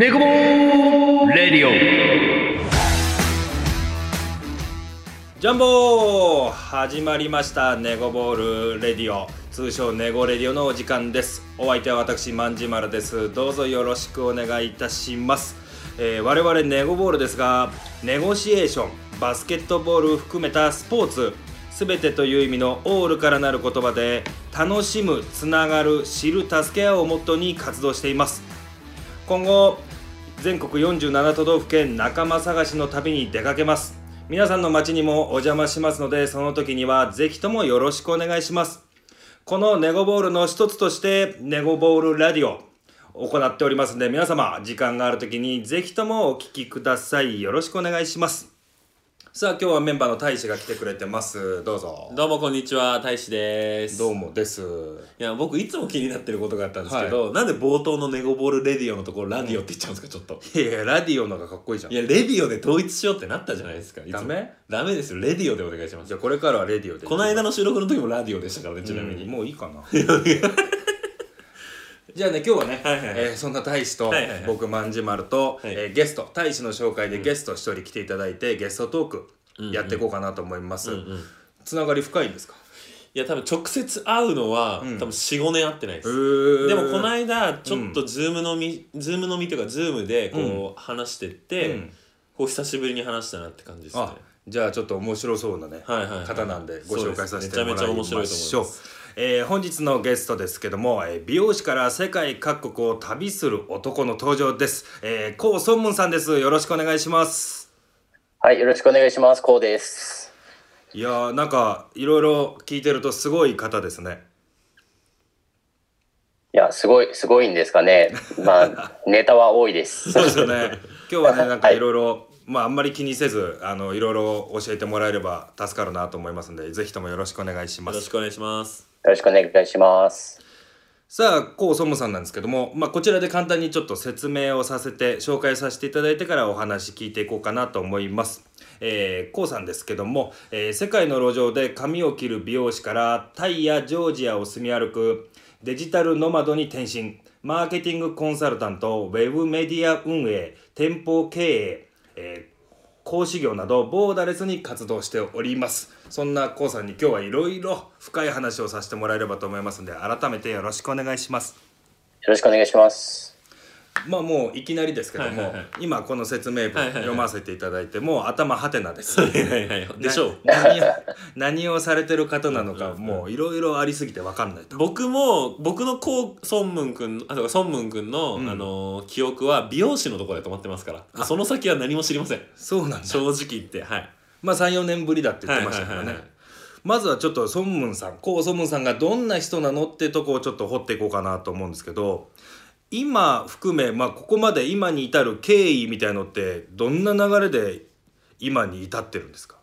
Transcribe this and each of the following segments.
ネコボーレディオ。ジャンボー始まりましたネゴボールレディオ。通称ネゴレディオのお時間です。お相手は私まんじまるです。どうぞよろしくお願いいたします、えー我々ネゴボールですがネゴシエーションバスケットボール含めたスポーツすべてという意味のオールからなる言葉で楽しむつながる知る助け合うをモットーに活動しています。今後全国47都道府県仲間探しの旅に出かけます。皆さんの街にもお邪魔しますのでその時にはぜひともよろしくお願いします。このネゴボールの一つとしてネゴボールラディオ行っておりますので皆様時間がある時にぜひともお聴きください。よろしくお願いします。さあ今日はメンバーの大使が来てくれてますどうぞどうもこんにちは、大志です。どうもですいや、僕いつも気になってることがあったんですけど、なんで冒頭のネゴボールレディオのところラディオって言っちゃうんですか、ちょっと。いやいやラディオの方がかっこいいじゃんいや、レディオで統一しようってなったじゃないですか。いつもダメ？ダメ？ですよ、レディオでお願いしますじ。ゃあこれからはレディオでこの間の収録の時もラディオでしたからね、ちなみに。うんもういいかなじゃあね今日はね、はいはいはい。えーそんな大使と、はいはいはい。僕まんじまると、はい。えーゲスト大使の紹介でゲスト一人来ていただいて、ゲストトークうんやっていこうかなと思います、うんうん。つながり深いんですか？いや、多分直接会うのは、うん。多分4、5年会ってないです。ででもこの間ちょっと Zoom 飲み、 Zoom 飲みというか Zoom でこう話してって、うん。こう久しぶりに話したなって感じですね。あじゃあちょっと面白そうなね、はいはいはい。方なんでご紹介させてもらいまですめちゃめちゃ面白いとしょう。えー本日のゲストですけども、えー美容師から世界各国を旅する男の登場です。えー、コウ・ソンムンさんです。よろしくお願いします。はい、よろしくお願いします。こうです。いやーなんかいろいろ聞いてるとすごい方ですね。いや、すごい、すごいんですかね。まあ、ネタは多いです。そうですよね。今日はね なんかいろいろまああんまり気にせずあのいろいろ教えてもらえれば助かるなと思いますのでぜひともよろしくお願いします。よろしくお願いします。よろしくお願いします。さあコウ・ソンムンさんなんですけども、まあ、こちらで簡単にちょっと説明をさせて紹介させていただいてからお話聞いていこうかなと思います。えー、コウさんですけども、えー世界の路上で髪を切る美容師からタイやジョージアを住み歩くデジタルノマドに転身マーケティングコンサルタントウェブメディア運営店舗経営、えー講師業などボーダレスに活動しておりますそんな k o さんに今日はいろいろ深い話をさせてもらえればと思いますので改めてよろしくお願いしますよろしくお願いします。まあもういきなりですけども、はいはいはい。今この説明文はいはいはい。読ませていただいてもう頭はてなです。はいはいはい。でしょう。な何を何をされてる方なのかもういろいろありすぎて分かんないと。僕も僕のこうソンムン君あとソンムン君の、うん。あのー記憶は美容師のところで止まってますから。その先は何も知りません。そうなんだ。正直言ってはい。まあ34年ぶりだって言ってましたからね、はいはいはいはい。まずはちょっとソンムンさんコウ・ソンムンさんがどんな人なのってとこをちょっと掘っていこうかなと思うんですけど今含め、まあ、ここまで今に至る経緯みたいのってどんな流れで今に至ってるんですか？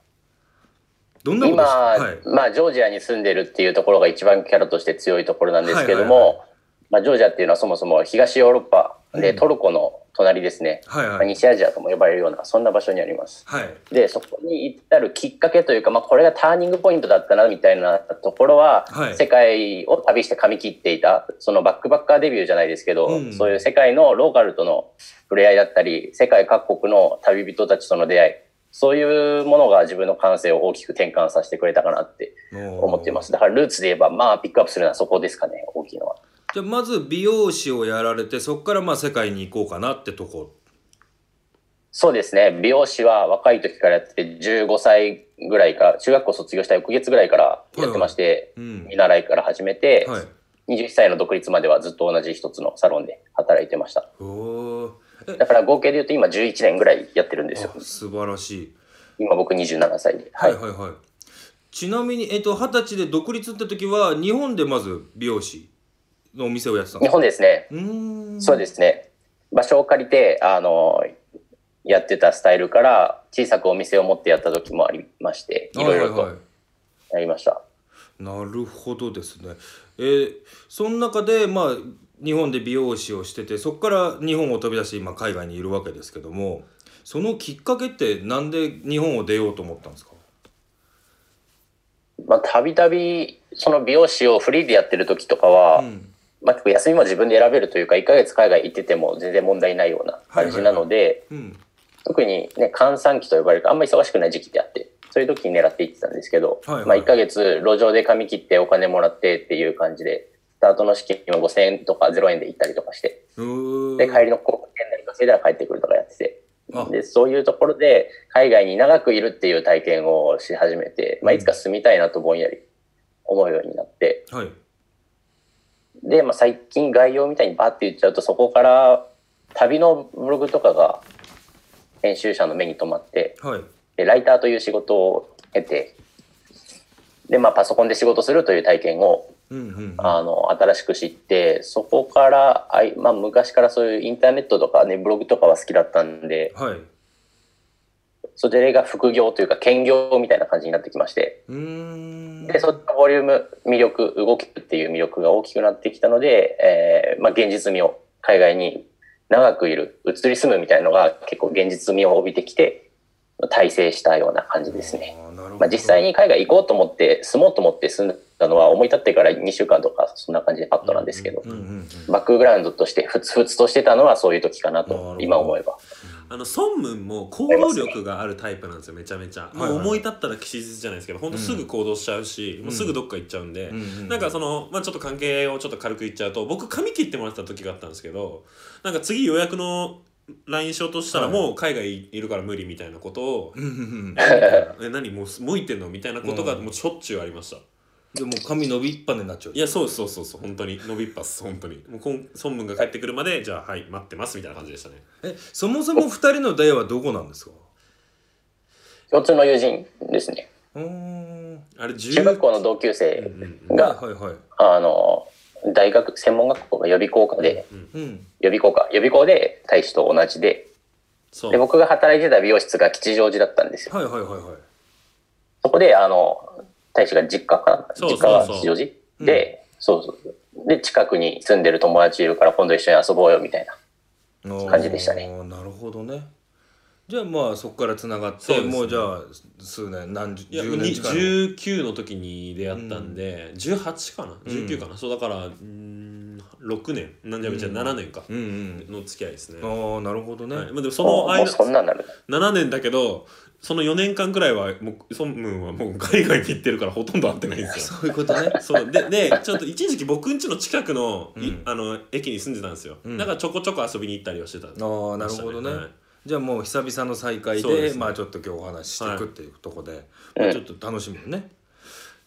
どんな今、はい。まあ、ジョージアに住んでるっていうところが一番キャラとして強いところなんですけども、まあ、ジョージアっていうのはそもそも東ヨーロッパで、うん。トルコの隣ですね。まあはいはい西アジアとも呼ばれるような、そんな場所にあります。はいで、そこに至るきっかけというか、まあ、これがターニングポイントだったな、みたいなところは、はい世界を旅して髪切っていた、そのバックバッカーデビューじゃないですけど、うんそういう世界のローカルとの触れ合いだったり、世界各国の旅人たちとの出会い、そういうものが自分の感性を大きく転換させてくれたかなって思っていますす。だからルーツで言えば、まあ、ピックアップするのはそこですかね、大きいのは。じゃあまず美容師をやられてそこからまあ世界に行こうかなってとこ。そうですね。美容師は若い時からやってて、15歳ぐらいから、中学校卒業した翌月ぐらいからやってまして、うん。見習いから始めて、はい。21歳の独立まではずっと同じ一つのサロンで働いてました。だから合計で言うと今11年ぐらいやってるんですよ。あ。素晴らしい。今僕27歳で。はいはいはい。ちなみにえっと二十歳で独立って時は日本でまず美容師？のお店をやってたんですか？日本ですね。うーんそうですね。場所を借りて、あの、やってたスタイルから小さくお店を持ってやった時もありまして、いろいろとやりました。なるほどですね。えー、その中でまあ日本で美容師をしててそこから日本を飛び出して今海外にいるわけですけどもそのきっかけってなんで日本を出ようと思ったんですか？まあ、たびたび、その美容師をフリーでやってる時とかは、うんまあ、結構休みも自分で選べるというか、1ヶ月海外行ってても全然問題ないような感じなので、うん。特にね、閑散期と呼ばれるあんまり忙しくない時期であって、そういう時に狙っていってたんですけど、はいはいまあ1ヶ月路上で髪切ってお金もらってっていう感じで、スタートの資金も5000円とか0円で行ったりとかして、で、帰りの航空券なり稼いだら帰ってくるとかやってて、あ。で、そういうところで海外に長くいるっていう体験をし始めて、まあいつか住みたいなとぼんやり思うようになって、はいで、まあ、最近概要みたいにバーって言っちゃうとそこから旅のブログとかが編集者の目に留まってはい。でライターという仕事を経てで、まあ、パソコンで仕事するという体験をうんうん。あの新しく知ってそこからあい、まあ、昔からそういうインターネットとか、ね、ブログとかは好きだったんではいそれが副業というか兼業みたいな感じになってきまして。でそっちのボリューム魅力動きっていう魅力が大きくなってきたので、えーまあ、現実味を海外に長くいる移り住むみたいなのが結構現実味を帯びてきて大成したような感じですね、まあ、実際に海外行こうと思って住もうと思って住んだのは思い立ってから2週間とかそんな感じでパッとなんですけど、バックグラウンドとしてふつふつとしてたのはそういう時かなと今思えばあの孫文も行動力があるタイプなんですよめちゃめちゃ、もう思い立ったら吉日じゃないですけど本当すぐ行動しちゃうし、もうすぐどっか行っちゃうんで、なんかその、まあ、ちょっと関係をちょっと軽く言っちゃうと僕髪切ってもらってた時があったんですけどなんか次予約の LINE しようとしたらはいもう海外いるから無理みたいなことをえ何もうもういってんの？みたいなことがもうしょっちゅうありましたでも髪伸びっぱねになっちゃう。いやそうそうそうそう本当に。伸びっぱっす本当に。もうこん孫文が帰ってくるまでじゃあはい待ってますみたいな感じでしたね。えそもそも二人の出会いはどこなんですか？共通の友人ですね。うーん。あれ10中学校の同級生うんが、はいはいはい。あの大学専門学校が予備校科でうん。予備校か予備校で大使と同じでそう。で僕が働いてた美容室が吉祥寺だったんですよ。はいはいはいはい。そこであの大使が実家か実家がそう吉祥寺で、そうそうで近くに住んでる友達いるから今度一緒に遊ぼうよみたいな感じでしたね。なるほどね。じゃあまあそこからつながって、ね。もうじゃあ数年何十いや10年近い19の時に出会ったんで、18かな？19かな、そうだからうーん6年。なんじゃめちゃ7年か。うんうん。の付き合いですね、ああなるほどね、はい。まあ、でもその間そんなんなる7年だけどその4年間くらいはもう孫文はもう海外に行ってるからほとんど会ってないんですよ。そういうことね。そう。ででちょっと一時期僕ん家の近くの,い、うん。あの駅に住んでたんですよ、うん。だからちょこちょこ遊びに行ったりはしてたああなるほどね、はい。じゃあもう久々の再会でね。まあちょっと今日お話ししていくっていうところで、うんまあ、ちょっと楽しみよね。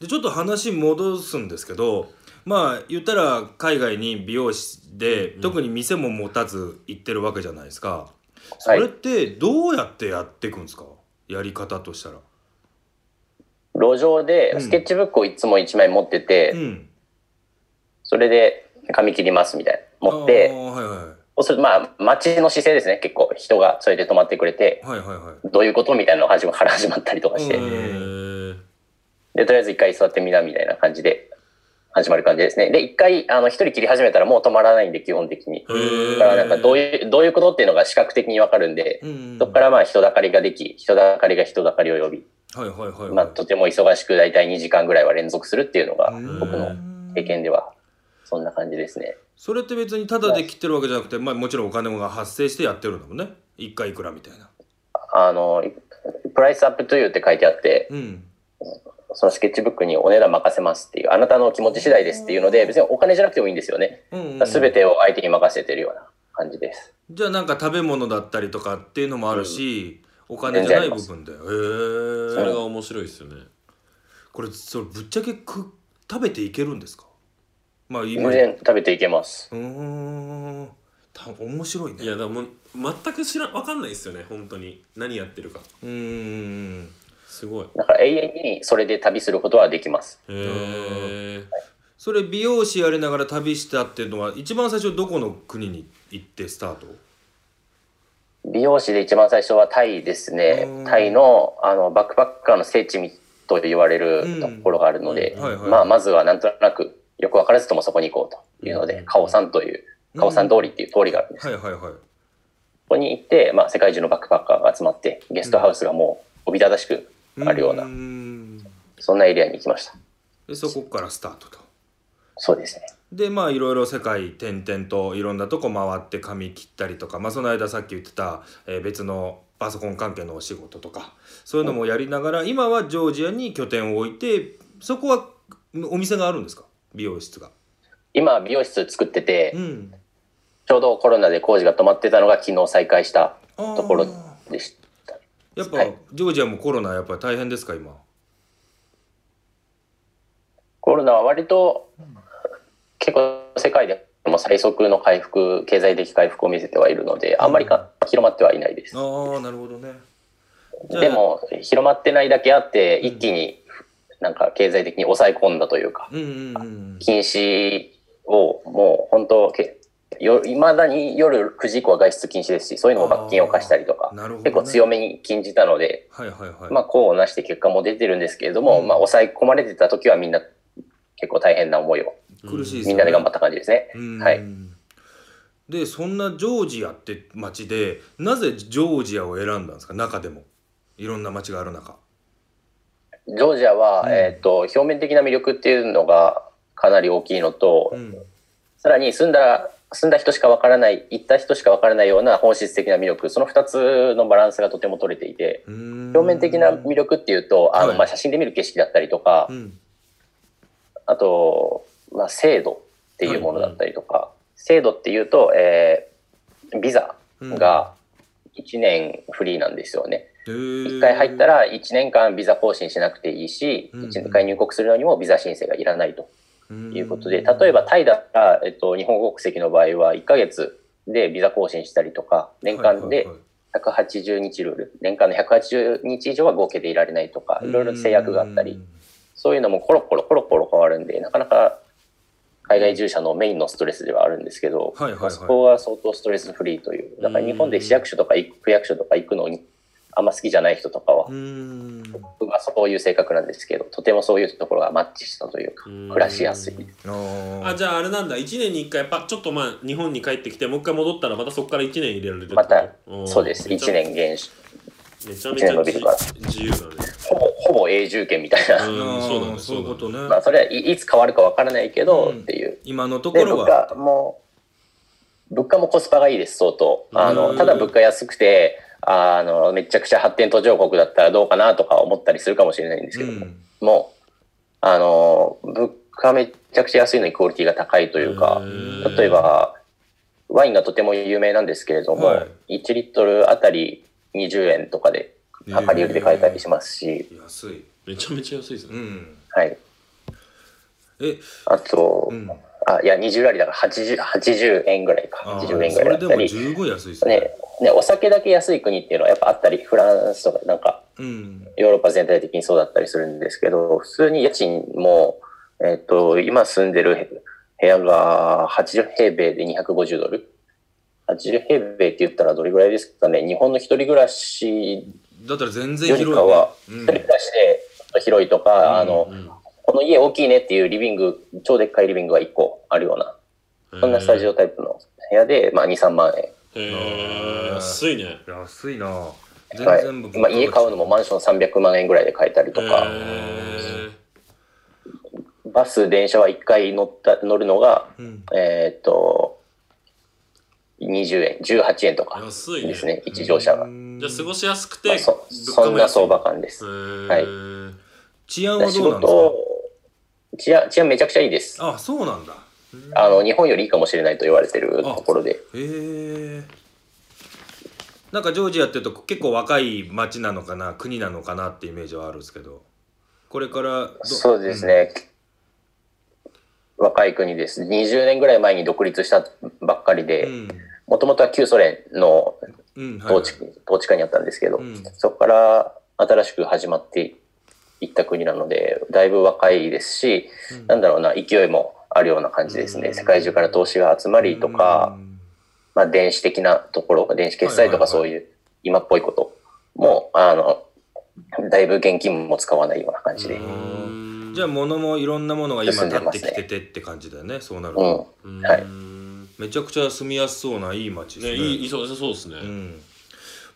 でちょっと話戻すんですけどまあ言ったら海外に美容師で、特に店も持たず行ってるわけじゃないですか。それってどうやってやっていくんですか？やり方としたら。路上でうん。スケッチブックをいつも1枚持ってて、うん。それで髪切りますみたいな。持っあてーはいはいそうするとまあ街の姿勢ですね。結構人がそれで止まってくれてはいはいはい。どういうことみたいなのが始まから始まったりとかして、でとりあえず一回座ってみなみたいな感じで始まる感じですね。で一回あの一人切り始めたらもう止まらないんで基本的に。だからなんかどういうどういうことっていうのが視覚的にわかるんで、うんうんそこからまあ人だかりができ人だかりが人だかりを呼び、はいはいはいはい。まあ、とても忙しく大体2時間ぐらいは連続するっていうのがうん。僕の経験ではそんな感じですね。それって別にタダで切ってるわけじゃなくて、まあ、もちろんお金が発生してやってるんだもんね。一回いくらみたいな。あの、 price up to って書いてあって、うんそのスケッチブックにお値段任せますっていう、あなたの気持ち次第ですっていうので、別にお金じゃなくてもいいんですよね。うんうん。すべてを相手に任せてるような感じです。じゃあなん。か食べ物だったりとかっていうのもあるし、お金じゃない部分だよへえそれが面白いですよね。これそれぶっちゃけく食べていけるんですか？まあ全今然食べていけます。うーん。た面白いね。いやだもう全く知ら分かんないですよね本当に。何やってるか。うーんすごい。だから永遠にそれで旅することはできます。へえそれ美容師やりながら旅したっていうのは一番最初どこの国に行ってスタート？美容師で一番最初はタイですね。うん。タイのあのバックパッカーの聖地と言われるところがあるので、まあ、まずはなんとなくよく分からずともそこに行こうというので、カオさんという、カオさん通りっていう通りがあるんです。はいはいはい。ここに行って、まあ、世界中のバックパッカーが集まって、ゲストハウスがもうおびただしくあるような、そんなエリアに行きました。でそこからスタートとそうですね。でまあいろいろ世界転々といろんなとこ回って髪切ったりとか、まあ、その間さっき言ってた、えー別のパソコン関係のお仕事とかそういうのもやりながら今はジョージアに拠点を置いてそこはお店があるんですか？美容室が。今、美容室作ってて、うん、ちょうどコロナで工事が止まってたのが昨日再開したところでした。やっぱ、はいジョージアもコロナやっぱり大変ですか今？コロナは割と結構世界でも最速の回復、経済的回復を見せてはいるので、あんまりか広まってはいないです。ああなるほどね。でも、広まってないだけあって、一気になんか経済的に抑え込んだというか、うんうんうん禁止をもう本当、けよ未だに夜9時以降は外出禁止ですし、そういうのも罰金を課したりとか、ね、結構強めに禁じたので、はいはいはい。まあ、功をなして結果も出てるんですけれども、うんまあ、抑え込まれてた時はみんな結構大変な思いを、苦しいねみんなで頑張った感じですね。うんはい。でそんなジョージアって町でなぜジョージアを選んだんですか？中でもいろんな町がある中。ジョージアは、うんえっ、と、表面的な魅力っていうのがかなり大きいのと、うんさらに住んだ、住んだ人しかわからない、行った人しかわからないような本質的な魅力、その二つのバランスがとても取れていて、表表面的な魅力っていうと、あの、はい。まあ、写真で見る景色だったりとか、うん。あと、まあ、制度っていうものだったりとか、制度っていうと、えービザが1年フリーなんですよね。一1回入ったら1年間ビザ更新しなくていいし、うん1回入国するのにもビザ申請がいらないということで、例えばタイだったら、えっと、日本国籍の場合は1ヶ月でビザ更新したりとか、年間で180日ルール、年間の180日以上は合計でいられないとか、いろいろ制約があったり、そういうのもコロコロコロコロ変わるんで、なかなか海外従者のメインのストレスではあるんですけど、はいはいはいそこは相当ストレスフリーという。だから日本で市役所とか区役所とか行くのにあんま好きじゃない人とかはう、ん僕はそういう性格なんですけど、とてもそういうところがマッチしたというか、暮らしやすい。あじゃああれなんだ1年に1回パちょっとまあ日本に帰ってきてもう一回戻ったらまたそこから1年入れられるまたそうです。1めちゃ年減少。めちゃめちゃ伸びるから自由だねほぼ、ほぼ永住権みたいな。そうだねそういうことね。まあ、それはいいつ変わるかわからないけど、うんっていう。今のところは。価も、物価もコスパがいいです、相当。あうの、んただ物価安くて、あの、めちゃくちゃ発展途上国だったらどうかなとか思ったりするかもしれないんですけども、うんもう、あの、物価めちゃくちゃ安いのにクオリティが高いというか例えば、ワインがとても有名なんですけれども、は1リットルあたり20円とかで、量り売りで買えたりしますし、安い。めちゃめちゃ安いですねうん。はい。え、あと、うん。あ、いや、20ラリだから80、80円ぐらいか。あー80円ぐそれでもらいだったり。十分安いですね。ね、ね、お酒だけ安い国っていうのはやっぱあったり、フランスとかなんか、うん。ヨーロッパ全体的にそうだったりするんですけど、普通に家賃も、えっ、と、今住んでる部屋が80平米で250ドル。80平米って言ったらどれぐらいですかね。日本の一人暮らしだったら全然より広いね。かは、うん一人暮らしで広いとか、あの、うんこの家大きいねっていうリビング、超でっかいリビングが1個あるような、そんなスタジオタイプの部屋で、まあ2、3万円。へえ安いね。安いな。全はい。然僕まあ、家買うのもマンション300万円ぐらいで買えたりとか、へバス、電車は1回乗った乗るのが、うん。えーっと、20円、18円とーか安いね。ですね、一乗車が。じゃあ過ごしやすくてまあそそんな相場感です。はい。治安は仕どうなんです事、治安、治安めちゃくちゃいいです。かあそうなんだ。あの、日本よりいいかもしれないと言われてるところで。へえ。なんかジョージアっていうと結構若い町なのかな国なのかなってイメージはあるんですけど。これからどそうですね。若い国です。20年ぐらい前に独立したばっかりうで、ん。もともとは旧ソ連の統治,、統治下にあったんですけど、うん。そこから新しく始まっていった国なので、だいぶ若いですし、うん。なんだろうな、勢いもあるような感じですね。うん。世界中から投資が集まりとか、まあ、電子的なところ、電子決済とかそういう今っぽいことも、あの、だいぶ現金も使わないような感じで。うん。じゃあ物もいろんなものが今立ってきててって感じだよねそうなるうと、ん。はい。めちゃくちゃ住みやすそうないい町ですね。ねいいそうですね。うん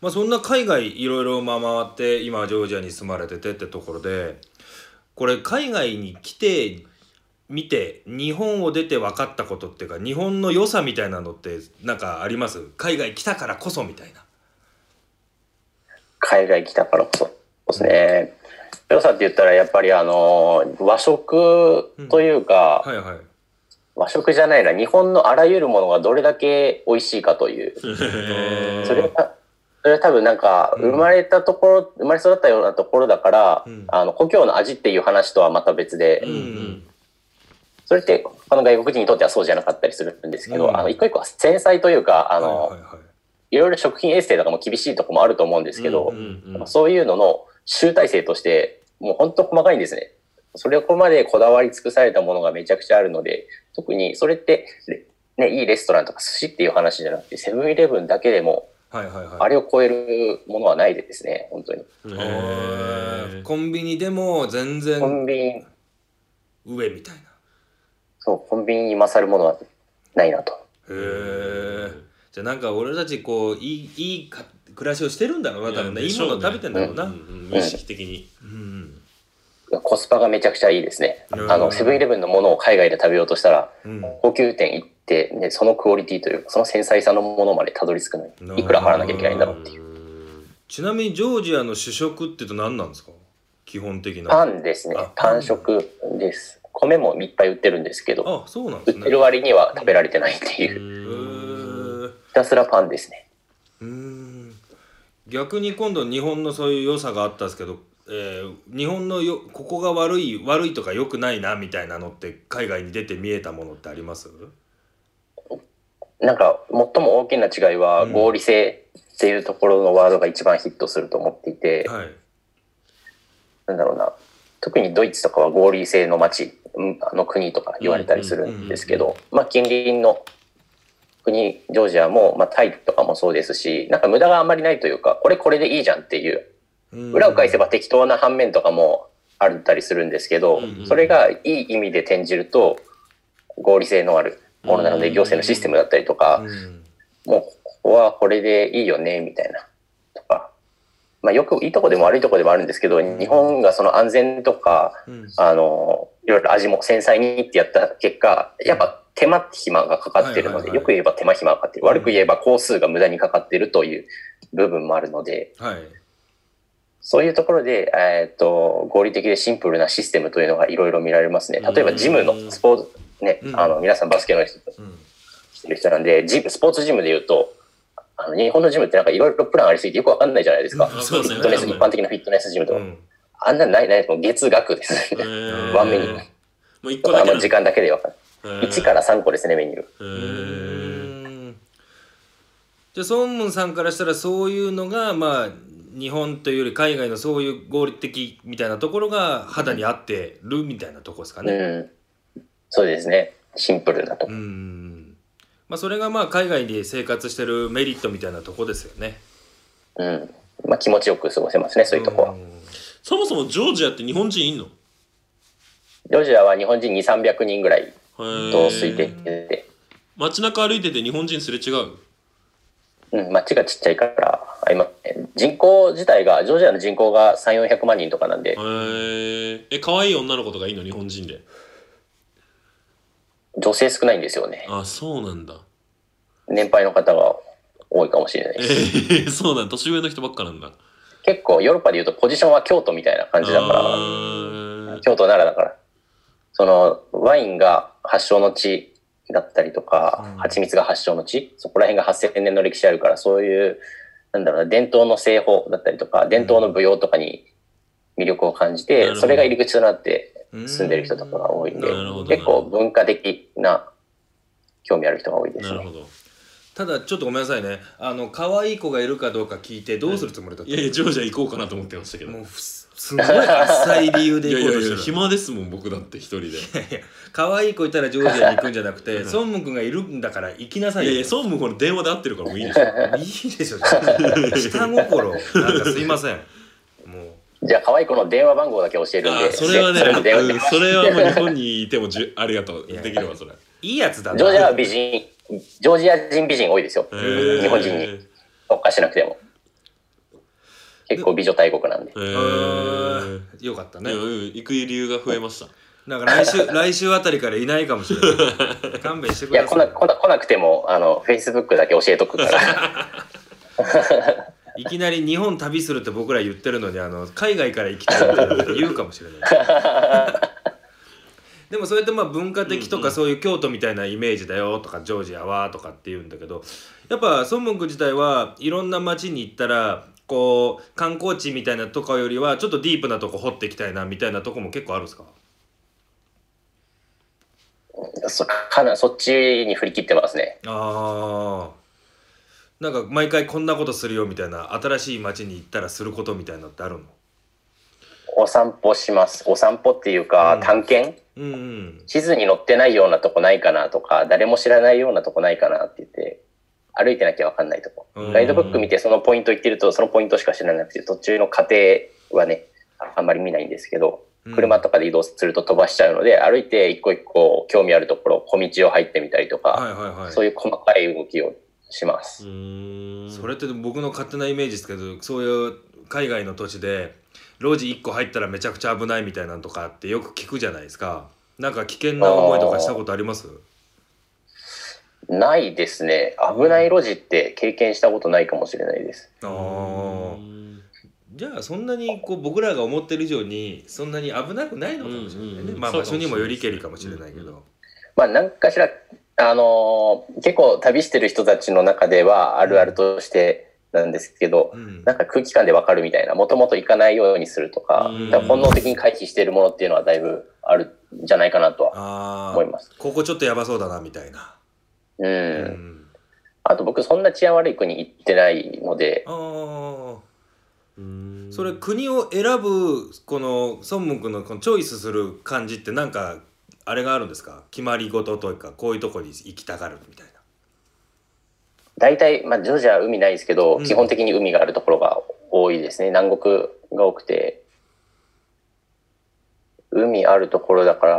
まあ、そんな海外いろいろまあ回って今ジョージアに住まれててってところでこれ海外に来て見て日本を出て分かったことっていうか日本の良さみたいなのってなんかあります？海外来たからこそみたいな。海外来たからこそ。ですね。良さって言ったらやっぱりあの、和食というか、はいはい。和食じゃないな、日本のあらゆるものがどれだけ美味しいかという。それは、それは多分なんか、生まれたところ、生まれ育ったようなところだから、うん。あの、故郷の味っていう話とはまた別で、うんうん。それって他の外国人にとってはそうじゃなかったりするんですけど、うん。あの、一個一個は繊細というか、あの、はいはいはい。いろいろ食品衛生とかも厳しいところもあると思うんですけど、うんうんうん。そういうのの集大成として、もう本当細かいんですね。それこまでこだわり尽くされたものがめちゃくちゃあるので、特にそれって、ね、いいレストランとか寿司っていう話じゃなくて、セブンイレブンだけでも、はいはいはい。あれを超えるものはないですね、本当に。コンビニでも全コ然ンビニ、上みたいな。そう、コンビニに勝るものはないなと。へえじゃあなんか俺たちこういいいいか暮らしをしてるんだろうな多分ね。いいものを食べてんだろうな、うんうん無意識的に。うんコスパがめちゃくちゃいいですね。うんあの、セブンイレブンのものを海外で食べようとしたら、うん高級店行って、ね、そのクオリティというか、その繊細さのものまでたどり着くのに、いくら払わなきゃいけないんだろうっていう。ちなみにジョージアの主食ってと何なんですか？基本的なパンですねあ。パン食です。米もいっぱい売ってるんですけど、あそうなん売ですねってる割には食べられてないっていうひたすらパンですね。うーん逆に今度日本のそういう良さがあったんですけど、えー日本のよここが悪い悪いとか良くないなみたいなのって海外に出て見えたものってあります？なんか、最も大きな違いはうん。合理性っていうところのワードが一番ヒットすると思っていて、はい。なんだろうな。特にドイツとかは合理性の街、の国とか言われたりするんですけど、まあ近隣の国、ジョージアも、まあタイとかもそうですし、なんか無駄があんまりないというか、これこれでいいじゃんっていう裏を返せば適当な反面とかもあったりするこど、うんうん。それがいい意味で転じると合理性のあるものなので、うん行政のシステムだったりとか、うん。もうここはこれでいいよねみたいなとか、まあ、よくいいとこでも悪いとこでもあるんですけど、日本がその安全とかうん。あのいろいろ味も繊細にってやった結果やっぱ手間暇がかかってるので、よく言えば手間暇がかかってる。悪く言えば工数が無駄にかかってるという部分もあるので、はいそういうところで、えっと、合理的でシンプルなシステムというのがいろいろ見られますね。例えば、ジムのスポーツ、ね、うんあの、皆さんバスケの人、うんしてる人なんで、ジムスポーツジムで言うと、あの、日本のジムってなんかいろいろプランありすぎてよくわかんないじゃないですか。うんそうですねフィットネス、一般的なフィットネスジムとか。うんあんなんないない、もう月額です。ワンメニュー。もう一個だけ時間だけでわかる。ー1から3個ですね、メニュー。じゃあソンムンさんからしたらそういうのがまあ日本というより海外のそういう合理的みたいなところが肌に合ってるみたいなところですかね。うん。そうですね。シンプルなとう。んまあそれがまあ海外で生活してるメリットみたいなとこですよね。うん。まあ気持ちよく過ごせますね、そういうとこは。んそもそもジョージアって日本人いんの？ジョージアは日本人2、300人ぐらいと推定してて、街中歩いてて日本人すれ違う？うん、町がちっちゃいから、あ今、人口自体が、ジョージアの人口が3、400万人とかなんで。へ、ー。え可愛い女の子とかいいの？日本人で。女性少ないんですよね。あそうなんだ。年配の方が多いかもしれない。えです。ー、そうなんだ。年上の人ばっかなんだ。結構ヨーロッパで言うとポジションは京都みたいな感じだかあら、ー。京都奈良だから。その、ワインが発祥の地だったりとかうん、蜂蜜が発祥の地、そこら辺が8000年の歴史あるから、そういう、なんだろうな、伝統の製法だったりとか、伝統の舞踊とかに魅力を感じて、なるほど。それが入り口となって住んでる人とかが多いんで結構文化的な興味ある人が多いですね。なるほど。ただちょっとごめんなさいね。あの可愛い子がいるかどうか聞いてどうするつもりだった？いやいやジョージア行こうかなと思ってましたけど。もうふすすごい浅い理由でいやいやいや行こうとしてる。暇ですもん僕だって一人で。可愛い子いたらジョージアに行くんじゃなくてソンムン君がいるんだから行きなさいよ。いやいやそうもこれ電話で会ってるからもういいでしょいいでしょ。下心。なんかすいません。もう。じゃあ、可愛い子の電話番号だけ教えるんあで、それはねでそれも電話。うんそれはもう日本にいてもじゅありがとう。できるわそれいいやつだ。なジョージアは美人、ジョージア人美人多いですよ。日本人に特化しなくても。結構美女大国なんで。へへー。ーよかったね。行く理由が増えました。なんか来週 来週あたりからいないかもしれない。勘弁してくい。や、ださ来ない来な来なくても、あの、Facebook だけ教えとくから。いきなり日本旅するって僕ら言ってるのにあの海外から行きたいみたいなこと言うかもしれない。でもそれってまあ文化的とかそういう京都みたいなイメージだよとかジョージアはとかって言うん。だけどやっぱ孫文君自体はいろんな街に行ったらこう観光地みたいなとかよりはちょっとディープなとこ掘っていきたいなみたいなとこも結構あるんですか？そかなそっちに振り切ってますね。ああなんか毎回こんなことするよみたいな新しい街に行ったらすることみたいなのってあるの？お散歩します。お散歩っていうか、探検？うんうん。地図に載ってないようなとこないかなとか、誰も知らないようなとこないかなって言って、歩いてなきゃわかんないとこ。うん。ガイドブック見てそのポイント言ってると、そのポイントしか知らなくて、途中の過程はね、あんまり見ないんですけどうん、車とかで移動すると飛ばしちゃうので、歩いて一個一個興味あるところ、小道を入ってみたりとはいか、はいはい。そういう細かい動きをします。それって僕の勝手なイメージですけどそういう海外の土地で路地1個入ったらめちゃくちゃ危ないみたいなのとかってよく聞くじゃないですか。なんか危険な思いとかしたことあります？ないですね。危ない路地って経験したことないかもしれないです。あー。じゃあそんなにこう僕らが思ってる以上にそんなに危なくないのかもしれないね、うんうんうん。まあ場所にもよりけりかもしれないけど、まあ、何かしら、あのー結構旅してる人たちの中ではあるあるとしてなんですけど、うん。なんか空気感でわかるみたいな、もともと行かないようにするとか本能的に回避しているものっていうのはだいぶあるんじゃないかなとは思います。ここちょっとやばそうだなみたいな、うん。うん、あと僕そんな治安悪い国行ってないので、ああうん。それ国を選ぶこの孫文君のこのチョイスする感じってなんかあれがあるんですか？決まり事というかこういうとこに行きたがるみたいな。大体、まあ、ジョージアは海ないですけど、うん。基本的に海があるところが多いですね。南国が多くて。海あるところだから、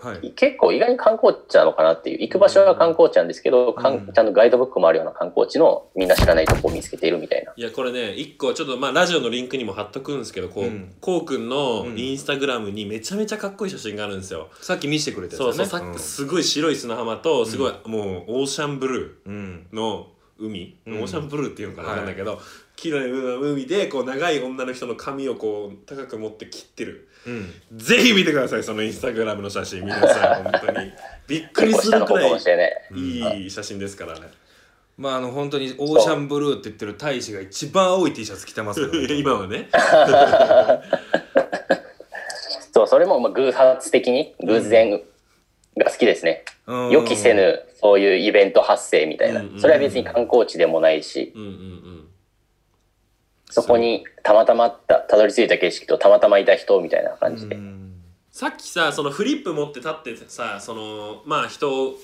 はい。結構意外に観光地なのかなっていう。行く場所は観光地なんですけど、かん。うんちゃんとガイドブックもあるような観光地のみんな知らないとこを見つけているみたいな。いやこれね一個ちょっとまあラジオのリンクにも貼っとくんですけどこう、うん。こうくんのうん。インスタグラムにめちゃめちゃかっこいい写真があるんですよ、さっき見せてくれたそうそう。さっきすごい白い砂浜とすごいもうオーシャンブルうん、うんーの海、うん。オーシャンブルーっていうのかなはいわかんないけど綺麗な海でこう長い女の人の髪をこう高く持って切ってる。うん。ぜひ見てくださいそのインスタグラムの写真皆さん本当に。びっくりするくらいかもしれない。いい写真ですからね。まああの本当にオーシャンブルーって言ってる大使が一番青い T シャツ着てますけど、ね、今はね。そう、それもまあ偶発的に、偶然が好きですね。うん。予期せぬ、そういうイベント発生みたいな。うんうんう。ん。それは別に観光地でもないし、うんうんうんそこにたまたまた、たどり着いた景色とたまたまいた人みたいな感じで。うんさっきさそのフリップ持って立ってさそのまあ人を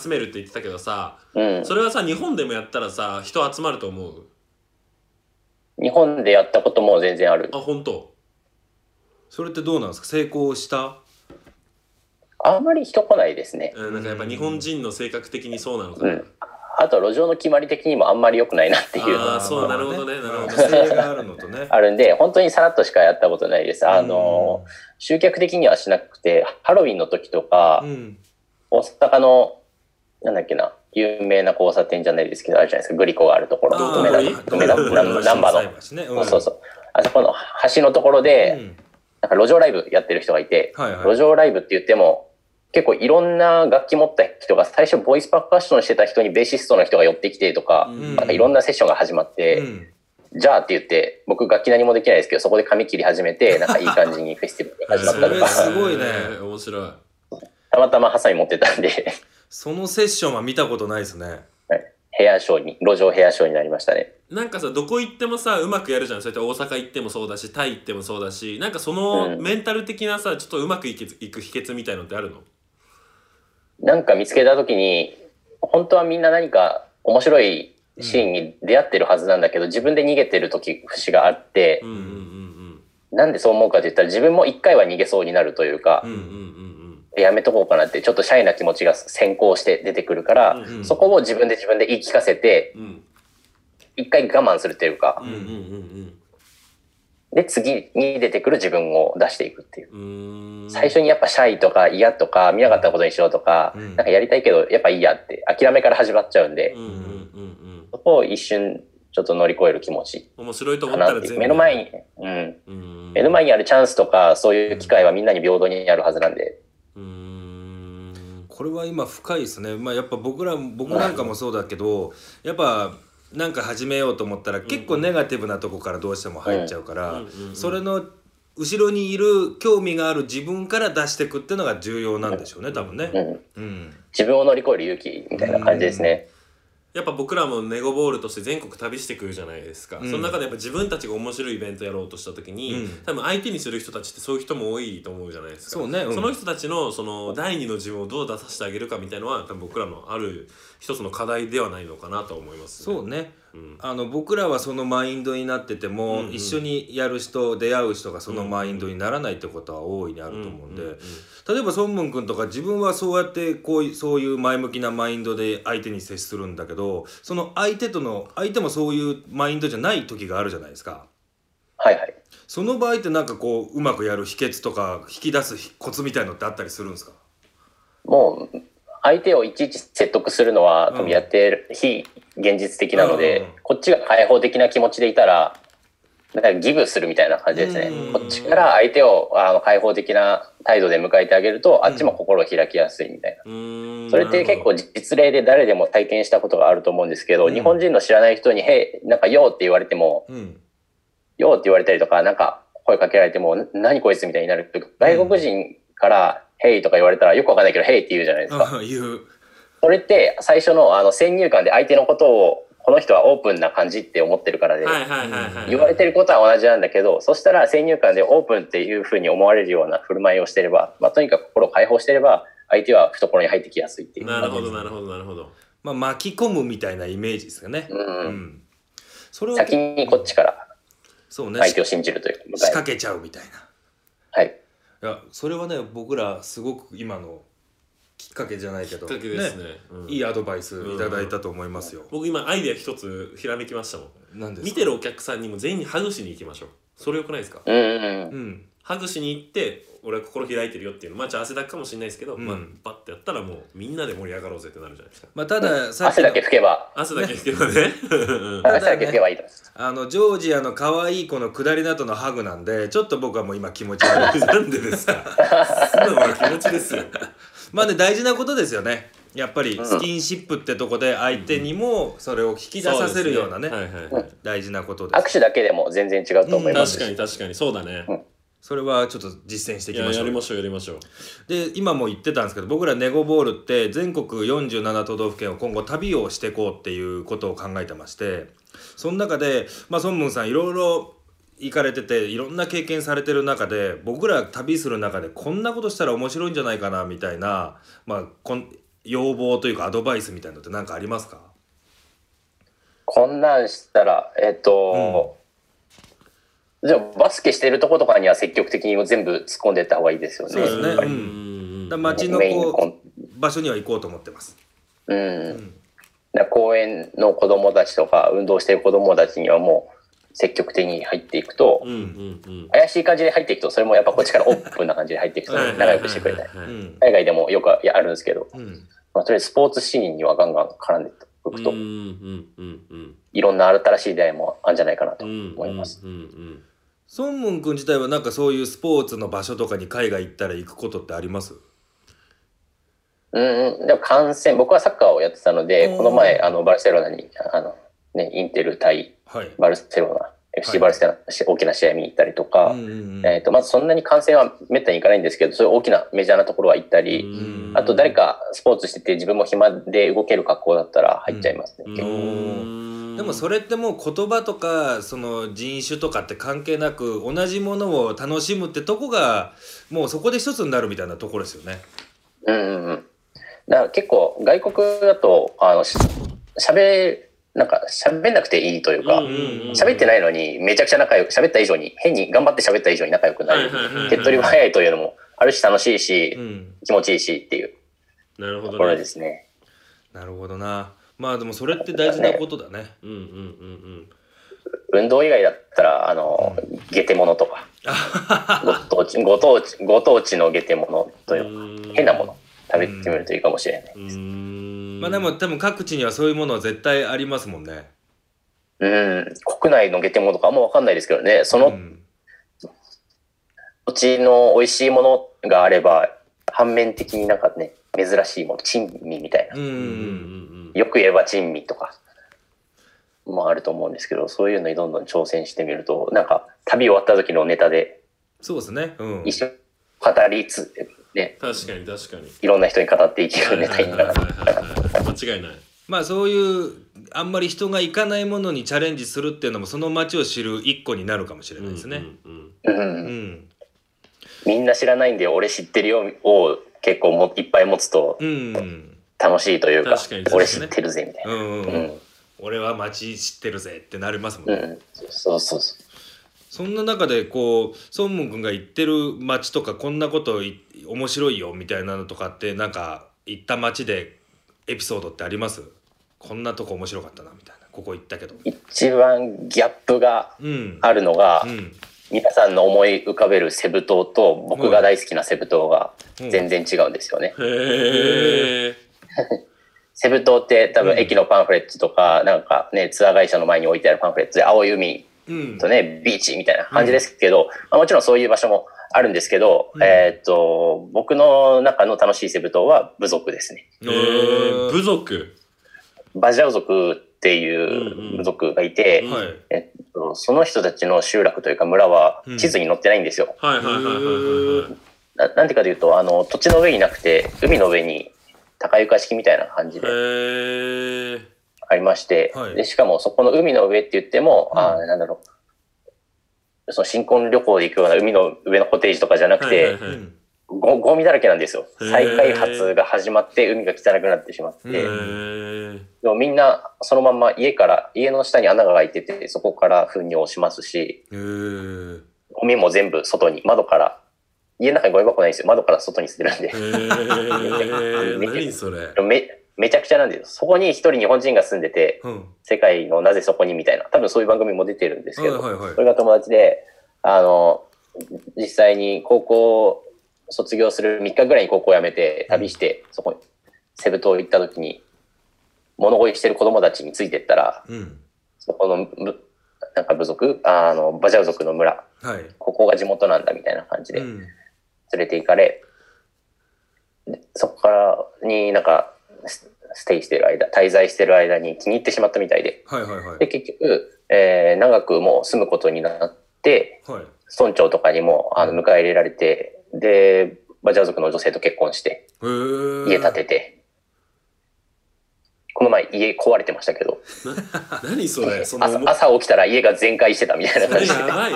集めるって言ってたけどさうん。それはさ日本でもやったらさ人集まると思う？日本でやったことも全然あるあ。本当？それってどうなんですか？成功した？あんまり人来ないですね。うんなんかやっぱ日本人の性格的にそうなのかな、うん。あと、路上の決まり的にもあんまり良くないなっていうのあがあそうなるほどね。なるほど。性があるのとね。あるんで、本当にさらっとしかやったことないです。あの、集客的にはしなくて、ハロウィンの時とかう、ん。大阪の、なんだっけな、有名な交差点じゃないですけど、あるじゃないですか、グリコがあるところ、梅田、梅田、うん。難波の。ね。うん。そうそう。あそこの橋のところで、うん。なんか路上ライブやってる人がいて、はいはい。路上ライブって言っても、結構いろんな楽器持った人が、最初ボイスパーカッションしてた人にベーシストの人が寄ってきてとか、うん。なんかいろんなセッションが始まって、うん。じゃあって言って、僕楽器何もできないですけど、そこで髪切り始めて、なんかいい感じにフェスティバルが始まったとか、すごいねえー面白い。たまたまハサミ持ってたんで、そのセッションは見たことないですね。ヘアショーに、路上ヘアショーになりましたね。なんかさどこ行ってもさうまくやるじゃん。そうやって大阪行ってもそうだしタイ行ってもそうだしなんかそのうん。メンタル的なさちょっとうまくいけいく秘訣みたいのってあるの？なんか見つけた時に、本当はみんな何か面白いシーンに出会ってるはずなんだけど、自分で逃げてる時、節があってうん、うんうんなんでそう思うかって言ったら、自分も一回は逃げそうになるというかうんうんう、んうん。やめとこうかなって、ちょっとシャイな気持ちが先行して出てくるから、うんうん。そこを自分で自分で言い聞かせて、うん。一回我慢するっていうか。うんうんうんうんで、次に出てくる自分を出していくっていう。う最初にやっぱシャイとか嫌とか見なかったことにしようとか、うん。なんかやりたいけどやっぱいいやって諦めから始まっちゃうんで、うんうんうんうん。そこを一瞬ちょっと乗り越える気持ち。面白いと思ったら目の前に、うん。うん。目の前にあるチャンスとかそういう機会はみんなに平等にあるはずなんで、うこれは今深いですね、まあ、やっぱ僕ら僕なんかもそうだけどやっぱなんか始めようと思ったら結構ネガティブなとこからどうしても入っちゃうから、それの後ろにいる興味がある自分から出していくっていうのが重要なんでしょうね多分ね。うん。うん自分を乗り越える勇気みたいな感じですね。やっぱ僕らもネゴボールとして全国旅してくるじゃないですか、うん。その中でやっぱ自分たちが面白いイベントやろうとした時に、うん。多分相手にする人たちってそういう人も多いと思うじゃないですか。そうねうん。その人たちのその第二の自分をどう出させてあげるかみたいのは多分僕らのある一つの課題ではないのかなと思います、そうね。うんあの僕らはそのマインドになってても、うんうん。一緒にやる人出会う人がそのマインドにならないってことは大いにあると思うんで、うんうんうん例えば孫文君とか自分はそうやってこういそういう前向きなマインドで相手に接するんだけどその相手との相手もそういうマインドじゃない時があるじゃないですか。はいはい。その場合ってなんかこううまくやる秘訣とか引き出すコツみたいのってあったりするんですか？もう、相手をいちいち説得するのは、うん。やってる非現実的なので、うんこっちが開放的な気持ちでいたら、なんかギブするみたいな感じですねう。んこっちから相手をあの開放的な態度で迎えてあげると、あっちも心を開きやすいみたいな。それって結構実例で誰でも体験したことがあると思うんですけど、うん日本人の知らない人に、へい、なんかよーって言われても、うんよーって言われたりとか、なんか声かけられても、な何こいつみたいになる。外国人から、へいとか言われたらよくわかんないけど、へいって言うじゃないですか。あ言うそれって最初のあの先入観で相手のことをこの人はオープンな感じって思ってるからで、言われてることは同じなんだけど、そしたら先入観でオープンっていうふうに思われるような振る舞いをしてれば、まあ、とにかく心を解放してれば、相手は懐に入ってきやすいっていうなる。ほどなるほどなるほどまあ巻き込むみたいなイメージですよね。うんうんそれを先にこっちからそうね相手を信じるというか、仕掛けちゃうみたいな。はい。いやそれはね僕らすごく今のきっかけじゃないけど。きっかけですね。うん。いいアドバイスいただいたと思いますよ。僕今アイデア一つひらめきましたもん。なんですか？見てるお客さんにも全員にハグしに行きましょう。それよくないですか？うん。うん。うん。うんハグしに行って俺は心開いてるよっていうの。まあじゃあ汗だくかもしれないですけど、うん。まあバッてやったらもうみんなで盛り上がろうぜってなるじゃないですか。まあたださっきの汗だけ拭けば、汗だけ拭けばね。うん。だね汗だけ拭けばいいと。思います。あのジョージアの可愛い子の下りなとのハグなんでちょっと僕はもう今気持ち悪いです。なんでですか？素直な気持ちですよまあね大事なことですよね。やっぱりうん。スキンシップってとこで相手にもそれを引き出させるようなね大事なことです。握手だけでも全然違うと思います。し。確かに確かにそうだね。それはちょっと実践していいきましょう。ややりましょうやりましょう。で今も言ってたんですけど僕らネゴボールって全国47都道府県を今後旅をしていこうっていうことを考えてましてその中でまあ孫文さんいろいろ行かれてていろんな経験されてる中で僕ら旅する中でこんなことしたら面白いんじゃないかなみたいな、まあ、こん要望というかアドバイスみたいなのって何かありますか？こんなんしたら、えっと、じゃあバスケしてるとことかには積極的に全部突っ込んでいった方がいいですよね。そうですね。やっぱ街のメインコこンう場所には行こうと思ってます。うん。だから公園の子供たちとか、運動してる子供たちにはもう積極的に入っていくと、怪しい感じで入っていくと、それもやっぱこっちからオープンな感じで入っていくとはい仲良くしてくれたり。海外でもよくあるんですけど、うん。まあ、とりあえずスポーツシーンにはガンガン絡んでいくと、いろんな新しい出会いもあるんじゃないかなとうん思います。孫文君自体はなんかそういうスポーツの場所とかに海外行ったら行くことってあります？うんうん。でも観戦、僕はサッカーをやってたのでうん、この前、あの、バルセロナに、あの、ね、インテル対はい。バルセロナ、はい FC バルセロナ、大きな試合見に行ったりとか、うんうんうんえっ、と、まずそんなに観戦はめったに行かないんですけど、そういう大きなメジャーなところは行ったり、うんあと誰かスポーツしてて自分も暇で動ける格好だったら入っちゃいますね。うん結構うんでもそれってもう言葉とかその人種とかって関係なく同じものを楽しむってとこがもうそこで一つになるみたいなところですよね。うんうんうん。だから結構外国だと、あの、し喋、なんか喋んなくていいというか、喋ってないのにめちゃくちゃ仲良く、喋った以上に、変に頑張って喋った以上に仲良くなる。手っ取りが早いというのもあるし楽しいし、うん、気持ちいいしっていう。なるほどところねですね。なるほどな。まあでもそれって大事なことだね。うんうんうんうん。運動以外だったら、あの、ゲテモノとか、ご当地、ご当地、ご当地のゲテモノというか、変なもの食べてみるといいかもしれない。うーん。まあでも多分各地にはそういうものは絶対ありますもんね。うん、国内のゲテモノとかあんまわかんないですけどね、そうのん。土地の美味しいものがあれば、反面的になんかね、珍しいもの、珍味みたいな。うん。ううんうんん。よく言えば珍味とかもあると思うんですけど、そういうのにどんどん挑戦してみると、なんか旅終わった時のネタでそうですね。うん。一緒に語りつ、ね、確かに確かに。いろんな人に語っていけるネタにな。る。間違いない。まあそういうあんまり人が行かないものにチャレンジするっていうのもその街を知る一個になるかもしれないですね。みんな知らないんで俺知ってるよを結構もいっぱい持つと楽しいというか俺知ってるぜみたいな。俺は街知ってるぜってなりますもんね、うん、そうそうそう。そんな中でこう孫文君が行ってる街とかこんなことい面白いよみたいなのとかってなんか行った街でエピソードってあります？こんなとこ面白かったなみたいなここ行ったけど。一番ギャップがうんあるのが、うん皆さんの思い浮かべるセブ島と僕が大好きなセブ島が全然違うんですよね。へえ セブ島って多うん分駅のパンフレットとか、なんかね、ツアー会社の前に置いてあるパンフレットで青い海うんとね、ビーチみたいな感じですけど、まあ、もちろんそういう場所もあるんですけど、うん。えーっと、僕の中の楽しいセブ島は部族ですね。へー。部族？バジャウ族ってうんういん。う部族がいて、うんはい。えっと、その人たちの集落というか村はうん。地図に載ってないんですよ。はいはいはいはいはいななんていうかというと、あの、土地の上になくて、海の上に高床式みたいな感じで。へえありまして、はい。でしかもそこの海の上って言っても、うん。あーなんだろう、その新婚旅行で行くような海の上のコテージとかじゃなくて、はいはいはい。うんごゴミだらけなんですよ。再開発が始まって海が汚くなってしまって、でもみんなそのまんま家から、家の下に穴が開いてて、そこから糞尿をしますし、ゴミも全部外に、窓から、家の中にゴミ箱ないんですよ。窓から外に捨てるんで。何それ。め、めちゃくちゃなんですよ。そこに一人日本人が住んでて、うん。世界のなぜそこにみたいな、多分そういう番組も出てるんですけど、はいはいはい。それが友達で、あの、実際に高校卒業する3日ぐらいに高校を辞めて、旅して、そこに、セブ島行った時に、物乞いしてる子供たちについてったら、うん。そこのぶ、なんか部族、あの、バジャウ族の村、はい。ここが地元なんだみたいな感じで連うん。れて行かれ、でそこからになんか、スステイしてる間、滞在してる間に気に入ってしまったみたいで、はいはいはい。で、結局、えー長くもう住むことになって、はい。村長とかにもあの迎え入れられて、で、バジャウ族の女性と結婚して、家建てて、この前家壊れてましたけど、何それ？その朝朝起きたら家が全壊してたみたいな。そ感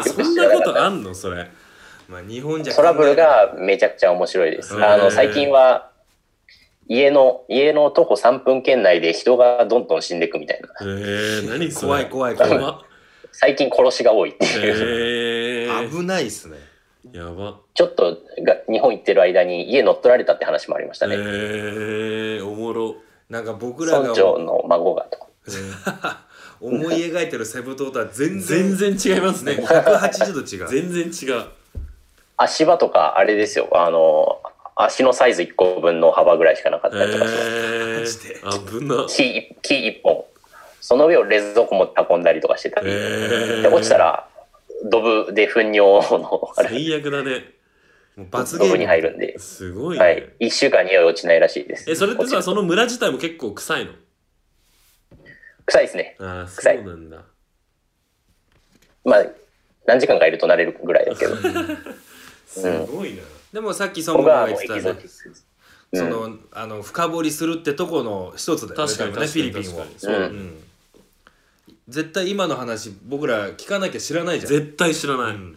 じで。そんなことあんの？それ。まあ日本じゃトラブルがめちゃくちゃ面白いです。あの、最近は、家の、家の徒歩3分圏内で人がどんどん死んでいくみたいな。えー、何それ？怖い怖い怖い 最近殺しが多いっていう。えー、危ないっすねやばちょっとが日本行ってる間に家乗っ取られたって話もありましたえね。ー、おもろなんか僕らが村長の孫がとか。思い描いてるセブ島とは全然全然違いますね180度違う全然違う足場とかあれですよ。あの、足のサイズ1個分の幅ぐらいしかなかったりとかします。えー、危な木、木1本。その上を冷蔵庫持運んだりとかしてたり。えーで、落ちたら、ドブで糞尿の、あれ、最悪だねもう罰ゲームドブに入るんで。すごいね、はい。1週間匂い落ちないらしいです。えそれってさその村自体も結構臭いの？臭いですね。ああそ臭いうなんだまあ、何時間かいると慣れるぐらいだけど。すごいな、でもさっき孫悟が言ってたね。もうエキゾチックです。そのあの深掘りするってとこの一つだよね。確かにねフィリピンを。確かに。そう、うん。絶対今の話僕ら聞かなきゃ知らないじゃん。絶対知らない、うん。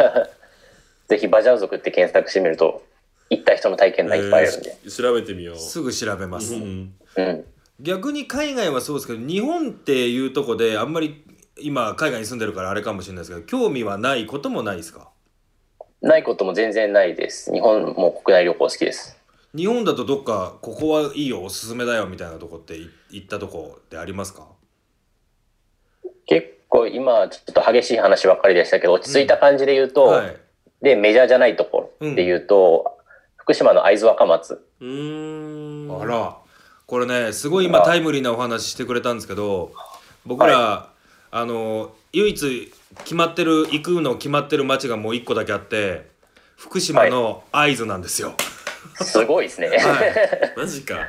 ぜひバジャウ族って検索してみると、行った人の体験談いっぱいあるんで。えー調べてみよう。すぐ調べます、うん。うん。逆に海外はそうですけど日本っていうとこであんまり今海外に住んでるからあれかもしれないですけど興味はないこともないですか？ないことも全然ないです。日本も国内旅行好きです。日本だとどっかここはいいよおすすめだよみたいなとこってい行ったとこってありますか？結こう今ちょっと激しい話ばっかりでしたけど、落ち着いた感じで言うと、はい。で、メジャーじゃないところで言うと、福島の会津若松。うーん。あら。これねすごい今タイムリーなお話してくれたんですけど僕ら、あの唯一決まってる行くの決まってる町がもう一個だけあって福島の会津なんですよ。すごいですね。はいマジか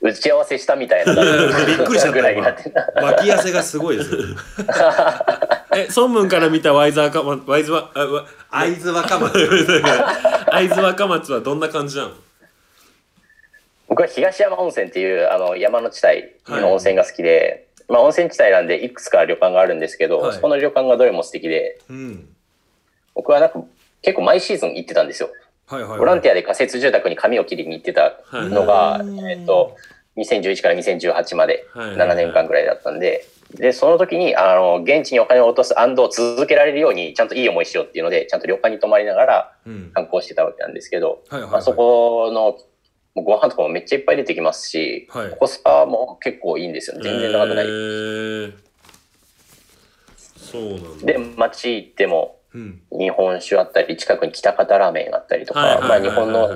打ち合わせしたみたいな。びっくりしちゃっぐらいになたってた。今脇汗がすごいですよ。え孫文から見たワイズ若松ワイズはあわ会津若松 会津若松はどんな感じなの？僕は東山温泉っていうあの山の地帯の温泉が好きで、まあ温泉地帯なんでいくつか旅館があるんですけど、はい。そこの旅館がどれも素敵で、うん。僕はなんか結構毎シーズン行ってたんですよ。はいはいはい。ボランティアで仮設住宅に髪を切りに行ってたのが、はい。えっと、2011から2018まではい。7年間ぐらいだったんで、で、その時に、あの、現地にお金を落とす続けられるように、ちゃんといい思いしようっていうので、ちゃんと旅館に泊まりながらうん。観光してたわけなんですけど、はいはいはい。まあ、そこのもうご飯とかもめっちゃいっぱい出てきますし、はい。コスパも結構いいんですよ。ね。全然長くない。えー。そうなんだ。で、街行っても、うん。日本酒あったり、近くに北方ラーメンがあったりとか、まあ日本の、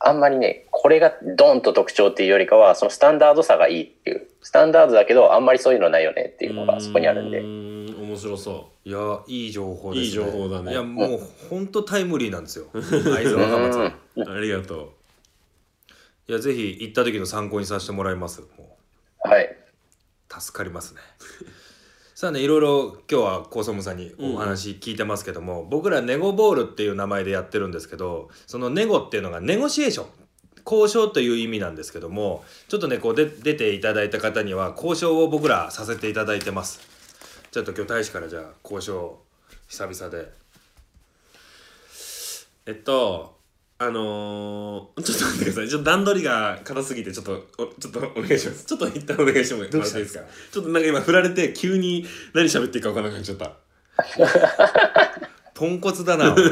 あんまりね、これがドンと特徴っていうよりかは、そのスタンダードさがいいっていう、スタンダードだけど、あんまりそういうのないよねっていうのがそこにあるんで。ん面白そいやいい情報ですね。いい情報だね。いやもうほんとタイムリーなんですよ。会津若松うん。うありがといやぜひ行った時の参考にさせてもらいます。もはい。う助かりますね。さあねいろいろ今日は高ソムさんにお話聞いてますけども、僕らネゴボールっていう名前でやってるんですけどそのネゴっていうのがネゴシエーション。交渉という意味なんですけどもちょっとねこうで出ていただいた方には交渉を僕らさせていただいてます。ちょっと今日大使からじゃあ交渉久々で。うえっとあのー、ちょっと待ってください。ちょっと段取りが硬すぎてちょっとおちょっとお願いします。ちょっと一旦お願いしてもらっていいですか？ちょっとなんか今振られて急に何喋っていいか分からなくなっちゃった。ポンコツだな。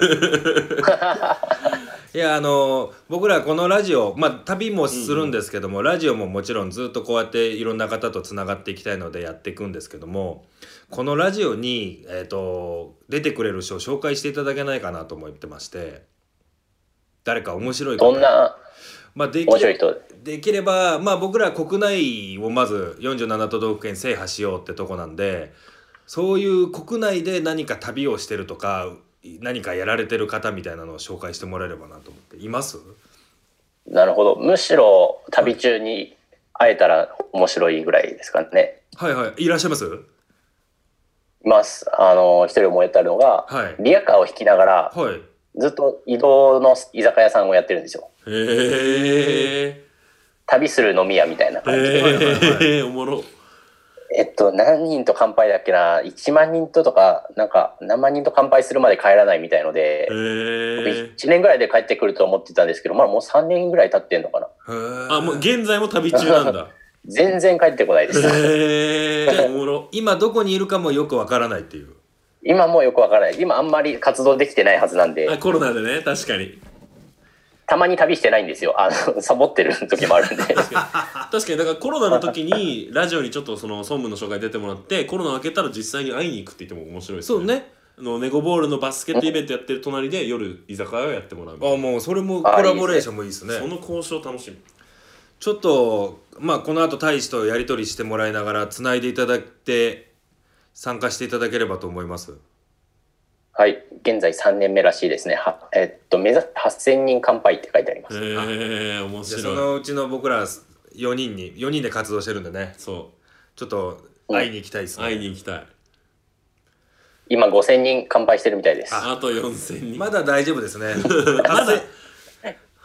いやあの僕らこのラジオまあ旅もするんですけども、ラジオももちろんずっとこうやっていろんな方とつながっていきたいのでやっていくんですけどもこのラジオに、えー、と出てくれる人を紹介していただけないかなと思ってまして誰か面白い方どんなまあ、できれ面白い人？できれば、まあ、僕ら国内をまず47都道府県制覇しようってとこなんでそういう国内で何か旅をしてるとか何かやられてる方みたいなのを紹介してもらえればなと思って。います？なるほど。むしろ旅中に会えたら面白いぐらいですかね。はいはい。いらっしゃいます？います。あの、一人思い当たるのが、はい。リアカーを引きながら、はいずっと移動の居酒屋さんをやってるんですよ。へえ旅する飲み屋みたいな感じで。へえおもろえっと、何人と乾杯だっけな ?1 万人ととか、なんか、何万人と乾杯するまで帰らないみたいので、へえ1年ぐらいで帰ってくると思ってたんですけど、まあもう3年ぐらい経ってんのかな。あもう現在も旅中なんだ 全然帰ってこないです。へえおもろ今どこにいるかもよくわからないっていう今もうよくわからない。今あんまり活動できてないはずなんで。あ、コロナでね。確かに。たまに旅してないんですよ。あの、サボってる時もあるんで。確かに。だからコロナの時にラジオにちょっとその総務の紹介出てもらってコロナ明けたら実際に会いに行くって言っても面白いですそうね。あのネゴボールのバスケットイベントやってる隣で夜居酒屋をやってもらう。あもうそれもコラボレーションもいいですね。なその交渉楽しみ。ちょっとまあこの後大使とやり取りしてもらいながらつないでいただいて参加していただければと思います。はい。現在3年目らしいですね。はえっと、目指す8000人乾杯って書いてあります。へえ面じゃあそ白いのうちの僕ら4人に4人で活動してるんでね。そちょっと会いに行きたいですうね、会いに行きたい。今5000人乾杯してるみたいです。あと4000人。まだ大丈夫ですね。まだ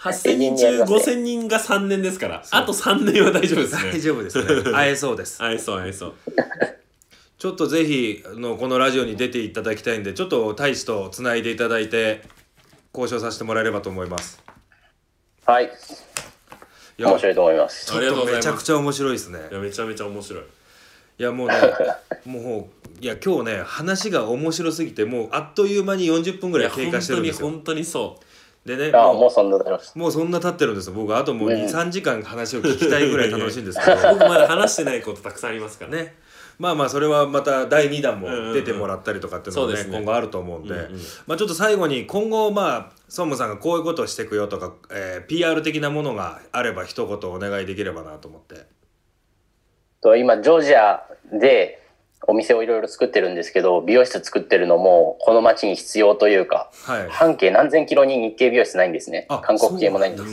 8000人中永遠にやりますね5000人が3年ですからあと3年は大丈夫ですね大丈夫ですね会えそうです会えそう会えそうちょっとぜひあのこのラジオに出ていただきたいんでちょっと大使とつないでいただいて交渉させてもらえればと思います。はい。いや面白いと思います。ちょっとめちゃくちゃ面白いですね。いやめちゃめちゃ面白い。いやもうね もういや今日ね話が面白すぎてもうあっという間に40分ぐらい経過してるんですよ。本当に本でねああ、もうもうそんな。もうそんな経ってるんですよ。僕あともううん。23時間話を聞きたいぐらい楽しいんですけど。僕まだ話してないことたくさんありますからねまあまあそれはまた第2弾も出てもらったりとかっていうのもね,、今後あると思うんで、うんうんまあちょっと最後に今後まあソンムさんがこういうことをしていくよとか、えー PR 的なものがあれば一言お願いできればなと思って。と今、ジョージアでお店をいろいろ作ってるんですけど、美容室作ってるのもこの街に必要というか、はい。半径何千キロに日系美容室ないんですね。あ。韓国系もないんです。っ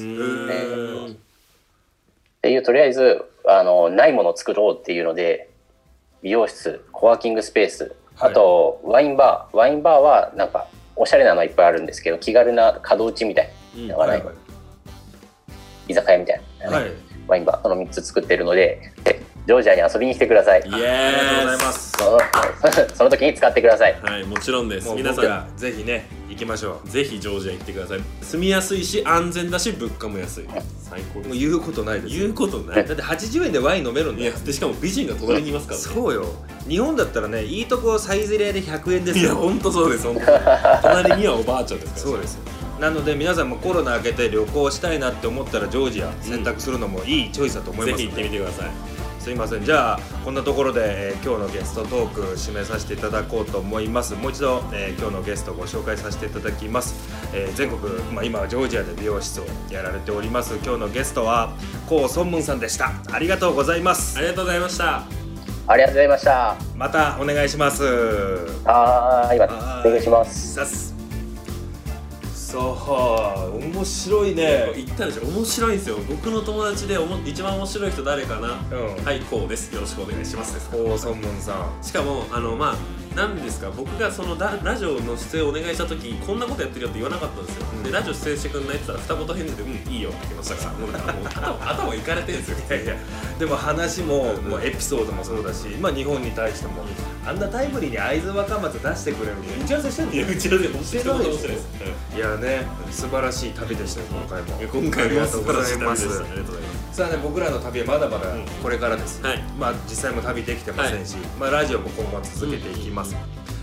ていう、とりあえず、あの、ないものを作ろうっていうので、美容室、コワーキングスペース、はい。あと、ワインバー。ワインバーは、なんか、おしゃれなのいっぱいあるんですけど、気軽な角打ちみたいな。のがない、居酒屋みたいな、ね。はい。ワインバー、その3つ作ってるので、でジョージアに遊びに来てください。イエーイありがとうございます。その その時に使ってください。はいもちろんです。皆さ僕らぜひね行きましょんぜひジョージア行ってください。住みやすいし安全だし物価も安い。最高もう言うことないですよ。言うことない。だって80円でワイン飲めるんだよいやでしかも美人が隣にいますからね。そうよ。日本だったらねいいとこサイゼリヤで100円ですよ。いや本当そうです本当 隣にはおばあちゃんですから。そうですよ。なので皆さんもコロナ明けて旅行したいなって思ったらジョージア選択するのもいいチョイスだと思いますぜひ行ってみてくださいすいません。じゃあこんなところで、えー今日のゲストトーク締めさせていただこうと思います。もう一度、えー今日のゲストをご紹介させていただきます、えー全国、まあ、今はジョージアで美容室をやられております。今日のゲストはコウ・ソンムンさんでした。ありがとうございます。ありがとうございました。ありがとうございました。またお願いします。はーい、またお願いします。さすそう面白いね。言ったでしょ？面白いんですよ。僕の友達でおも一番面白い人誰かな、うん。はいこうです。よろしくお願いしますです。コウ・ソンムンさん。しかもあのまあ何ですか？僕がそのララジオの出演をお願いした時こんなことやってるよって言わなかったんですよ、でラジオ出演してくんないって言ったら二言返事で「うんいいよ」って言いましたから。もうだからもう頭頭いかれてるんですよいやいや。でも話も,、うん。もうエピソードもそうだし、まあ、日本に対しても、あんなタイムリーに会津若松出してくれるのに打ち合わせしてんのいやうちらでもしてないないです。いやね素晴らしい旅でしたよ今回も。今回も素晴らしい旅でした。す。ありがとうございますさあね僕らの旅はまだまだうん。これからです、はい。まあ実際も旅できてませんし、まあラジオも今後続けていきます、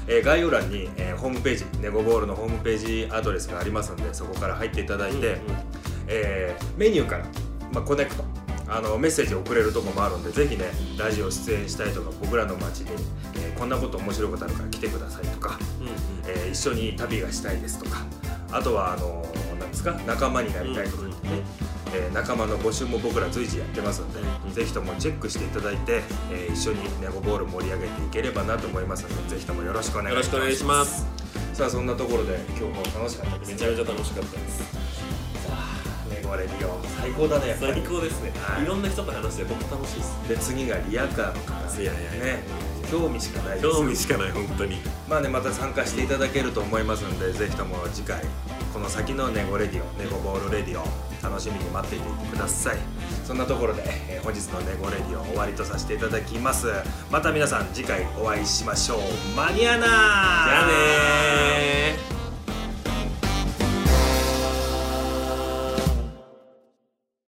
えー概要欄に、えーホームページネゴボールのホームページアドレスがありますのでそこから入っていただいて、うんうん。えーメニューから、まあ、コネクトあのメッセージを送れるとこもあるんでぜひねラジオ出演したいとか僕らの街に、えーこんなこと面白いことあるから来てくださいとか、うんうん。えー一緒に旅がしたいですとかあとはあのーなんですか仲間になりたいとかね、えー仲間の募集も僕ら随時やってますので、うん。ぜひともチェックしていただいて、えー一緒にネゴボール盛り上げていければなと思いますのでぜひともよろしくお願いします。よろしくお願いします。さあそんなところで今日も楽しかったですめちゃめちゃ楽しかったです。ネゴレディオ最高だね。最高ですね、はい。い、ろんな人と話して僕楽しいですで次がリアカーの方いやいやいやね興味しかないです。興味しかない本当に。まあねまた参加していただけると思いますのでぜひとも次回この先のネゴレディオネゴボールレディオ楽しみに待っていてください。そんなところで、えー、本日のネゴレディオ終わりとさせていただきます。また皆さん次回お会いしましょう。マニアナじゃあね